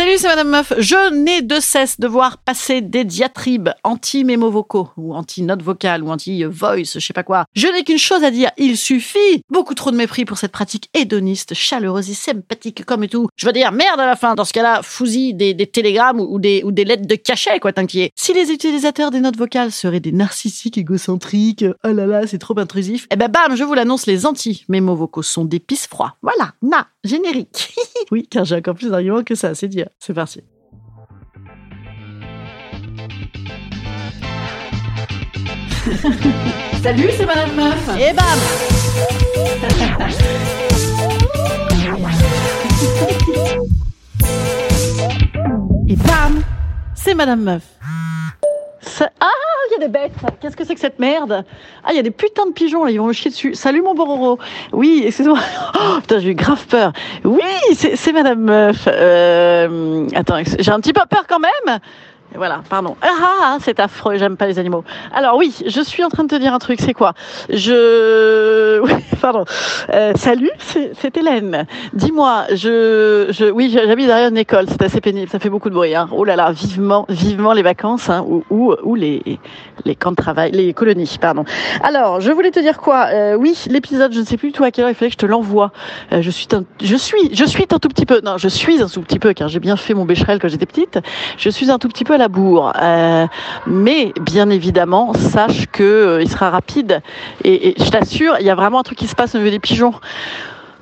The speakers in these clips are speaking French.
Salut, c'est Madame Meuf. Je n'ai de cesse de voir passer des diatribes anti-mémo vocaux, ou anti-notes vocales, ou anti-voice, je sais pas quoi. Je n'ai qu'une chose à dire, il suffit Beaucoup trop de mépris pour cette pratique hédoniste, chaleureuse et sympathique comme et tout. Je veux dire, merde à la fin, dans ce cas-là, fousille des, des télégrammes ou des, lettres de cachet, quoi, est. Si les utilisateurs des notes vocales seraient des narcissiques égocentriques, oh là là, c'est trop intrusif, eh ben bam, je vous l'annonce, les anti-mémo vocaux sont des pisse froids. Voilà, na, générique. oui, car j'ai encore plus d'arguments que ça, c'est dire. C'est parti. Salut, c'est Madame Meuf. Et bam Et bam C'est Madame Meuf. Ça- Ah, Qu'est-ce que c'est que cette merde? Ah, il y a des putains de pigeons là, ils vont me chier dessus. Salut mon Bororo. Oui, excuse-moi. Oh, putain, j'ai eu grave peur. Oui, c'est c'est Madame Meuf. Euh, Attends, j'ai un petit peu peur quand même. Voilà, pardon. Ah, ah, ah, c'est affreux, j'aime pas les animaux. Alors oui, je suis en train de te dire un truc, c'est quoi? Je... Oui, pardon. Euh, salut, c'est Hélène. Dis-moi, je, je... Oui, j'habite derrière une école, c'est assez pénible, ça fait beaucoup de bruit. Hein. Oh là là, vivement, vivement les vacances, hein, ou, ou, ou les, les camps de travail, les colonies, pardon. Alors, je voulais te dire quoi? Euh, Oui, l'épisode, je ne sais plus du tout à quelle heure il fallait que je te l'envoie. Euh, je suis un... je suis, je suis un tout petit peu, non, je suis un tout petit peu, car j'ai bien fait mon bécherel quand j'étais petite. Je suis un tout petit peu bourre. Euh, mais bien évidemment, sache que euh, il sera rapide. Et, je t'assure, il y a vraiment un truc qui se passe au niveau des pigeons.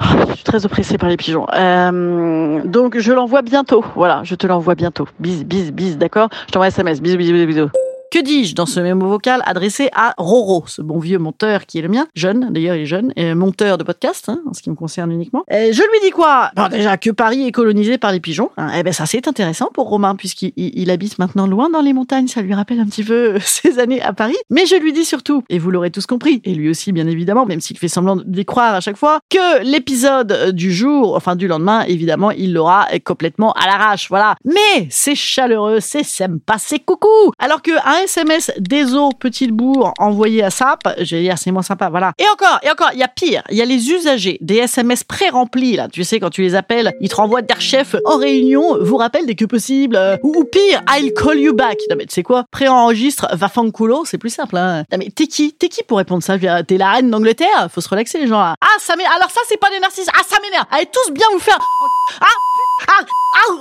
Oh, Je suis très oppressée par les pigeons. Euh, donc je l'envoie bientôt. Voilà, je te l'envoie bientôt. Bis, bis, bis, d'accord? Je t'envoie SMS. Bisous, bisous, bisous, bisous. Que dis-je dans ce mémo vocal adressé à Roro, ce bon vieux monteur qui est le mien, jeune, d'ailleurs il est jeune, et monteur de podcast, hein, en ce qui me concerne uniquement. Et je lui dis quoi? Bon déjà que Paris est colonisé par les pigeons. hein. eh ben ça c'est intéressant pour Romain puisqu'il il- il habite maintenant loin dans les montagnes, ça lui rappelle un petit peu ses années à Paris. Mais je lui dis surtout, et vous l'aurez tous compris, et lui aussi bien évidemment, même s'il fait semblant d'y croire à chaque fois, que l'épisode du jour, enfin du lendemain, évidemment, il l'aura complètement à l'arrache, voilà. Mais c'est chaleureux, c'est sympa, c'est coucou. Alors que un SMS des eaux petite bourg envoyé à SAP, je vais dire c'est moins sympa, voilà. Et encore, et encore, il y a pire, il y a les usagers des SMS pré-remplis là. Tu sais quand tu les appelles, ils te renvoient der chef en réunion, vous rappelle dès que possible, euh, ou, pire, I'll call you back. Non mais tu sais quoi, pré-enregistre, va fanculo, c'est plus simple. Hein. Non mais t'es qui, t'es qui pour répondre ça? T'es la reine d'Angleterre, faut se relaxer les gens là. Ah ça m'énerve. Alors ça c'est pas des narcisses. Ah ça m'énerve. Allez tous bien vous faire. Ah ah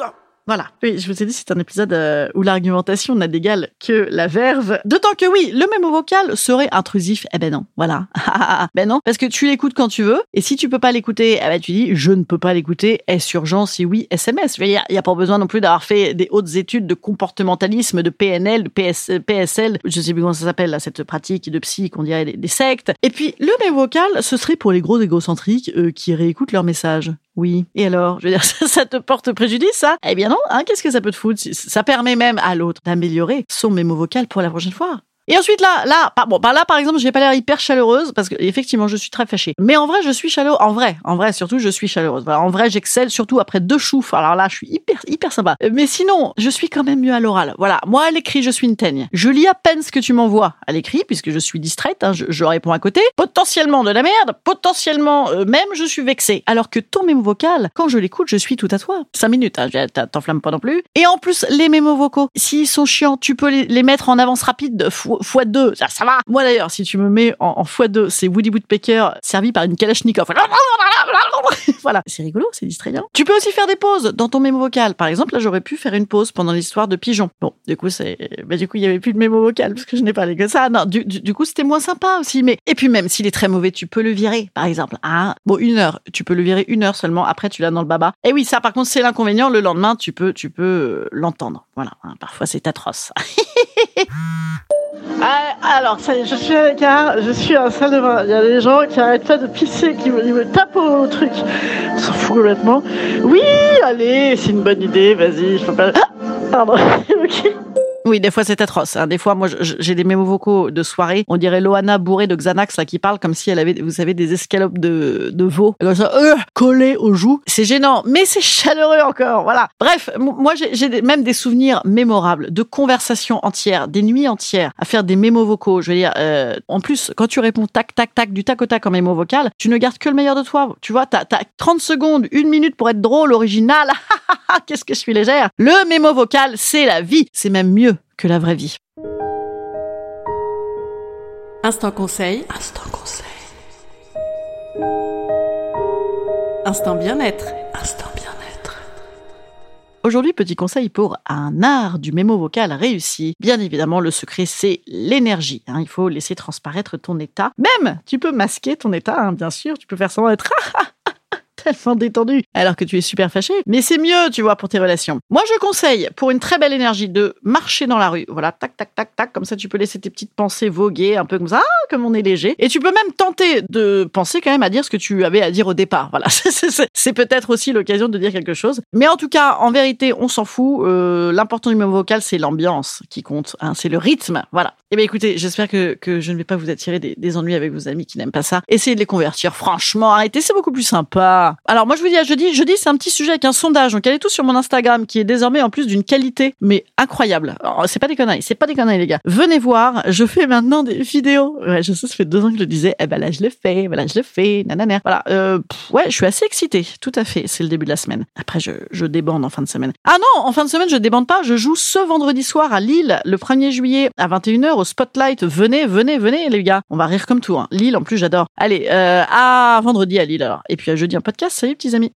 ah. Voilà. Oui, je vous ai dit, c'est un épisode euh, où l'argumentation n'a d'égal que la verve. D'autant que oui, le mémo vocal serait intrusif. Eh ben non, voilà. ben non, parce que tu l'écoutes quand tu veux, et si tu peux pas l'écouter, eh ben tu dis, je ne peux pas l'écouter. Est-ce urgent? Si oui, SMS. Il n'y a, pas besoin non plus d'avoir fait des hautes études de comportementalisme, de PNL, de PS, PSL, je sais plus comment ça s'appelle, cette pratique de psy qu'on dirait des, sectes. Et puis, le mémo vocal, ce serait pour les gros égocentriques euh, qui réécoutent leurs messages. Oui. Et alors, je veux dire, ça, te porte préjudice, ça? Eh bien non, hein, qu'est-ce que ça peut te foutre? Ça permet même à l'autre d'améliorer son mémo vocal pour la prochaine fois. Et ensuite là, là, bon, par là par exemple, j'ai pas l'air hyper chaleureuse parce que effectivement, je suis très fâchée. Mais en vrai, je suis chaleureuse. En vrai, en vrai, surtout, je suis chaleureuse. Voilà, en vrai, j'excelle surtout après deux choufs. Alors là, je suis hyper, hyper sympa. Euh, Mais sinon, je suis quand même mieux à l'oral. Voilà, moi à l'écrit, je suis une teigne. Je lis à peine ce que tu m'envoies à l'écrit puisque je suis distraite. Hein, je, je réponds à côté. Potentiellement de la merde. Potentiellement euh, même, je suis vexée. Alors que ton mémo vocal, quand je l'écoute, je suis tout à toi. Cinq minutes. Hein, je- t'en- t'enflamme pas non plus. Et en plus, les mémos vocaux, s'ils sont chiants, tu peux les, mettre en avance rapide, fo- x2, ça, ça va. Moi d'ailleurs, si tu me mets en, en x2, c'est Woody Woodpecker servi par une Kalachnikov. voilà, c'est rigolo, c'est distrayant. Tu peux aussi faire des pauses dans ton mémo vocal. Par exemple, là, j'aurais pu faire une pause pendant l'histoire de pigeon. Bon, du coup, c'est, bah, du coup, il y avait plus de mémo vocal parce que je n'ai parlé que ça. Non, du, du, du coup, c'était moins sympa aussi. Mais et puis même s'il est très mauvais, tu peux le virer, par exemple. Ah, bon, une heure, tu peux le virer une heure seulement. Après, tu l'as dans le baba. Et oui, ça, par contre, c'est l'inconvénient. Le lendemain, tu peux, tu peux euh, l'entendre. Voilà, hein, parfois c'est atroce. Ah, alors, ça y est, je suis à l'écart, je suis à la salle de bain. Il y a des gens qui arrêtent pas de pisser, qui me, ils me tapent au truc. On s'en fout complètement. Oui, allez, c'est une bonne idée, vas-y, je peux pas. Ah, pardon, ok. Oui, des fois c'est atroce. hein. Des fois, moi, j'ai des mémos vocaux de soirée. On dirait Loana bourrée de Xanax là qui parle comme si elle avait, vous savez, des escalopes de, de veau comme ça, euh, collées aux joues. C'est gênant, mais c'est chaleureux encore. Voilà. Bref, moi j'ai même des souvenirs mémorables de conversations entières, des nuits entières à faire des mémos vocaux. Je veux dire, euh, en plus, quand tu réponds tac tac tac du tac au tac en mémo vocal, tu ne gardes que le meilleur de toi. Tu vois, t'as as 30 secondes, une minute pour être drôle, original. Qu'est-ce que je suis légère. Le mémo vocal, c'est la vie. C'est même mieux que la vraie vie. Instant conseil. Instant conseil. Instant bien-être. Instant bien-être. Aujourd'hui, petit conseil pour un art du mémo vocal réussi. Bien évidemment, le secret, c'est l'énergie. hein. Il faut laisser transparaître ton état. Même, tu peux masquer ton état, hein, bien sûr. Tu peux faire semblant d'être tellement détendu alors que tu es super fâché. Mais c'est mieux, tu vois, pour tes relations. Moi, je conseille, pour une très belle énergie, de marcher dans la rue. Voilà, tac, tac, tac, tac. Comme ça, tu peux laisser tes petites pensées voguer un peu comme ça, ah, comme on est léger. Et tu peux même tenter de penser quand même à dire ce que tu avais à dire au départ. Voilà, C'est- peut-être aussi l'occasion de dire quelque chose. Mais en tout cas, en vérité, on s'en fout. Euh, L'important du mémo vocal, c'est l'ambiance qui compte. hein, c'est le rythme. Voilà. Eh bien, écoutez, j'espère que, que je ne vais pas vous attirer des, des ennuis avec vos amis qui n'aiment pas ça. Essayez de les convertir. Franchement, arrêtez, c'est beaucoup plus sympa. Alors, moi, je vous dis à jeudi. Jeudi, c'est un petit sujet avec un sondage. Donc, allez tous sur mon Instagram, qui est désormais en plus d'une qualité, mais incroyable. Alors, C'est pas des conneries. C'est pas des conneries, les gars. Venez voir. Je fais maintenant des vidéos. Ouais, je sais, ça fait deux ans que je le disais. Eh ben là, je le fais. Voilà, je le fais. Nanana. Voilà. Euh, ouais, je suis assez excitée. Tout à fait. C'est le début de la semaine. Après, je, je débande en fin de semaine. Ah non, en fin de semaine, je débande pas. Je joue ce vendredi soir à Lille, le 1er juillet, à 21h au Spotlight. Venez, venez, venez, les gars. On va rire comme tout. Hein. Lille, en plus, j'adore. Allez, euh, à vendredi à Lille, alors. Et puis à jeudi, un Salut, petits amis.